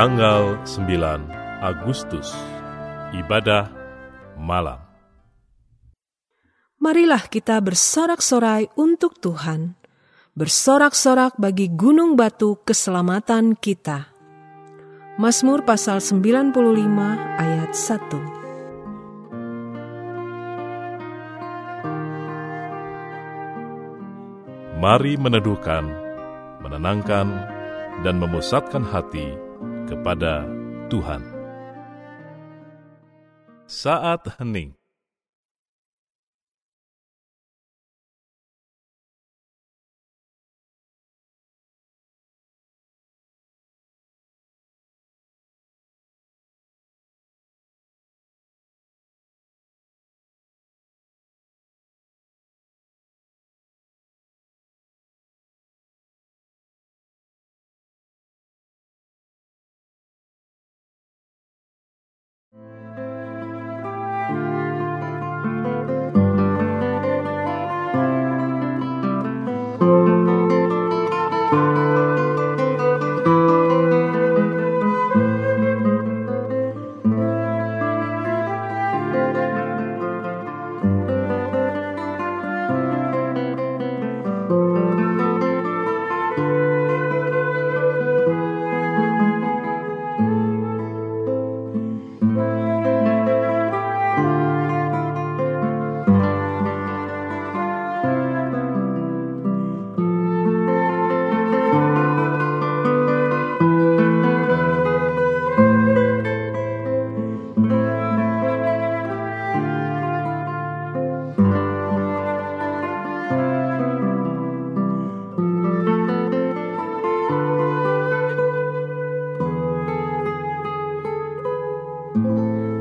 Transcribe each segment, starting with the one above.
tanggal 9 Agustus, ibadah malam. Marilah kita bersorak-sorai untuk Tuhan, bersorak-sorak bagi gunung batu keselamatan kita. Mazmur pasal 95 ayat 1. Mari meneduhkan, menenangkan, dan memusatkan hati kepada Tuhan. Saat hening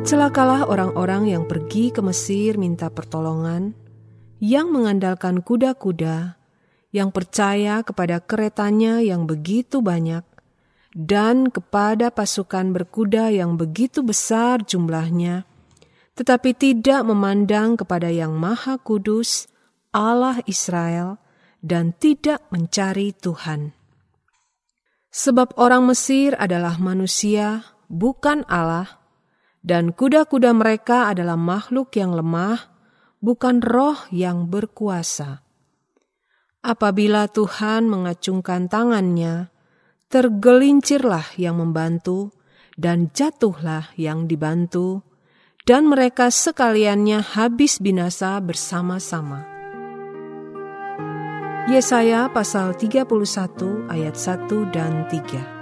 Celakalah orang-orang yang pergi ke Mesir minta pertolongan, yang mengandalkan kuda-kuda, yang percaya kepada keretanya yang begitu banyak, dan kepada pasukan berkuda yang begitu besar jumlahnya, tetapi tidak memandang kepada Yang Maha Kudus, Allah Israel, dan tidak mencari Tuhan. Sebab orang Mesir adalah manusia, bukan Allah, dan kuda-kuda mereka adalah makhluk yang lemah, bukan roh yang berkuasa. Apabila Tuhan mengacungkan tangannya, tergelincirlah yang membantu, dan jatuhlah yang dibantu, dan mereka sekaliannya habis binasa bersama-sama. Yesaya pasal 31 ayat 1 dan 3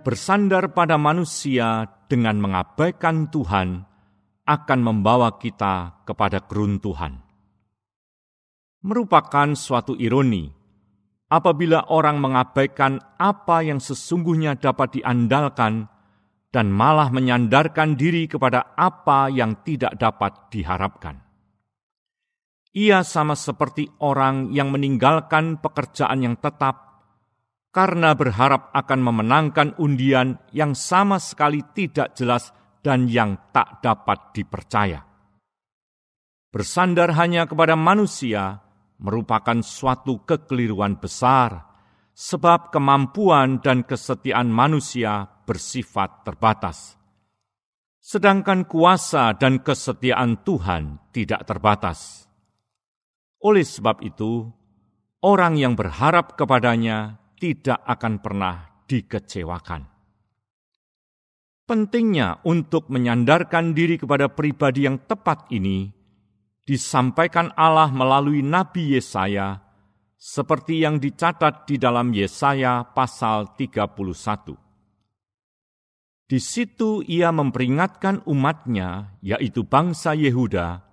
bersandar pada manusia dengan mengabaikan Tuhan akan membawa kita kepada keruntuhan. Merupakan suatu ironi apabila orang mengabaikan apa yang sesungguhnya dapat diandalkan dan malah menyandarkan diri kepada apa yang tidak dapat diharapkan. Ia sama seperti orang yang meninggalkan pekerjaan yang tetap karena berharap akan memenangkan undian yang sama sekali tidak jelas dan yang tak dapat dipercaya. Bersandar hanya kepada manusia merupakan suatu kekeliruan besar, sebab kemampuan dan kesetiaan manusia bersifat terbatas. Sedangkan kuasa dan kesetiaan Tuhan tidak terbatas. Oleh sebab itu, orang yang berharap kepadanya tidak akan pernah dikecewakan. Pentingnya untuk menyandarkan diri kepada pribadi yang tepat ini disampaikan Allah melalui Nabi Yesaya seperti yang dicatat di dalam Yesaya pasal 31. Di situ ia memperingatkan umatnya, yaitu bangsa Yehuda,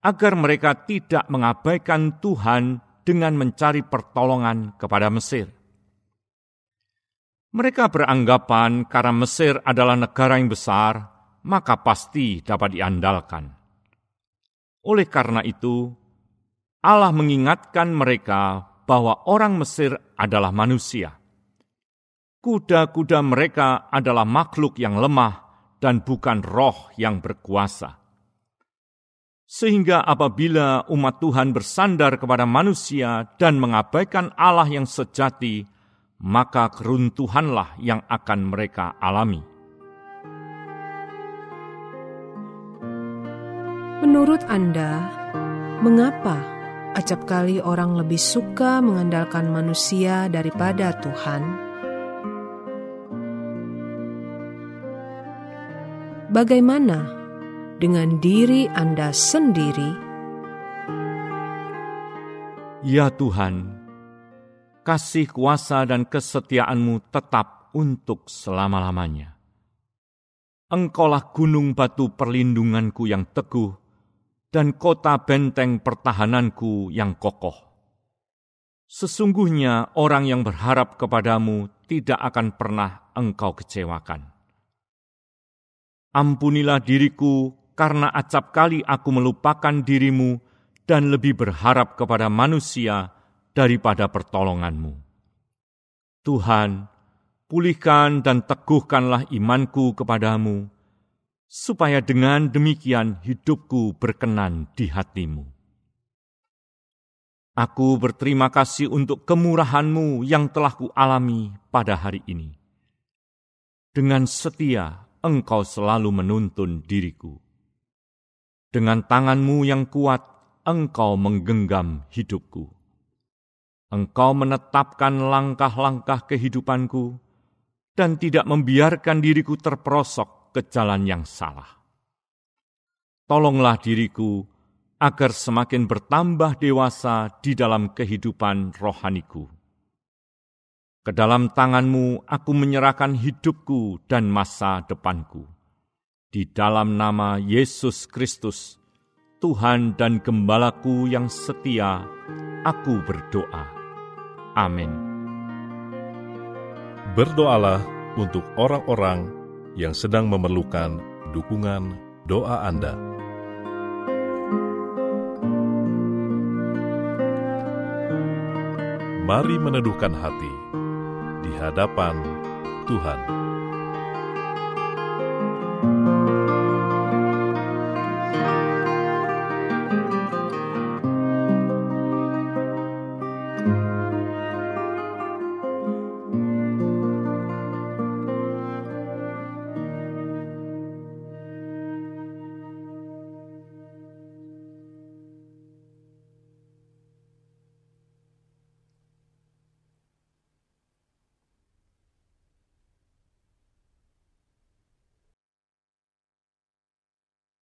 agar mereka tidak mengabaikan Tuhan dengan mencari pertolongan kepada Mesir. Mereka beranggapan karena Mesir adalah negara yang besar, maka pasti dapat diandalkan. Oleh karena itu, Allah mengingatkan mereka bahwa orang Mesir adalah manusia. Kuda-kuda mereka adalah makhluk yang lemah dan bukan roh yang berkuasa. Sehingga apabila umat Tuhan bersandar kepada manusia dan mengabaikan Allah yang sejati, maka keruntuhanlah yang akan mereka alami. Menurut Anda, mengapa acap kali orang lebih suka mengandalkan manusia daripada Tuhan? Bagaimana dengan diri Anda sendiri? Ya Tuhan, kasih kuasa dan kesetiaan-Mu tetap untuk selama-lamanya. Engkaulah gunung batu perlindunganku yang teguh, dan kota benteng pertahananku yang kokoh. Sesungguhnya orang yang berharap kepadamu tidak akan pernah engkau kecewakan. Ampunilah diriku karena acap kali aku melupakan dirimu dan lebih berharap kepada manusia daripada pertolonganmu. Tuhan, pulihkan dan teguhkanlah imanku kepadamu, supaya dengan demikian hidupku berkenan di hatimu. Aku berterima kasih untuk kemurahanmu yang telah kualami pada hari ini. Dengan setia, engkau selalu menuntun diriku. Dengan tanganmu yang kuat, engkau menggenggam hidupku. Engkau menetapkan langkah-langkah kehidupanku dan tidak membiarkan diriku terperosok ke jalan yang salah. Tolonglah diriku agar semakin bertambah dewasa di dalam kehidupan rohaniku. Ke dalam tanganmu aku menyerahkan hidupku dan masa depanku di dalam nama Yesus Kristus, Tuhan dan Gembalaku yang setia, aku berdoa. Amin. Berdoalah untuk orang-orang yang sedang memerlukan dukungan doa Anda. Mari meneduhkan hati di hadapan Tuhan.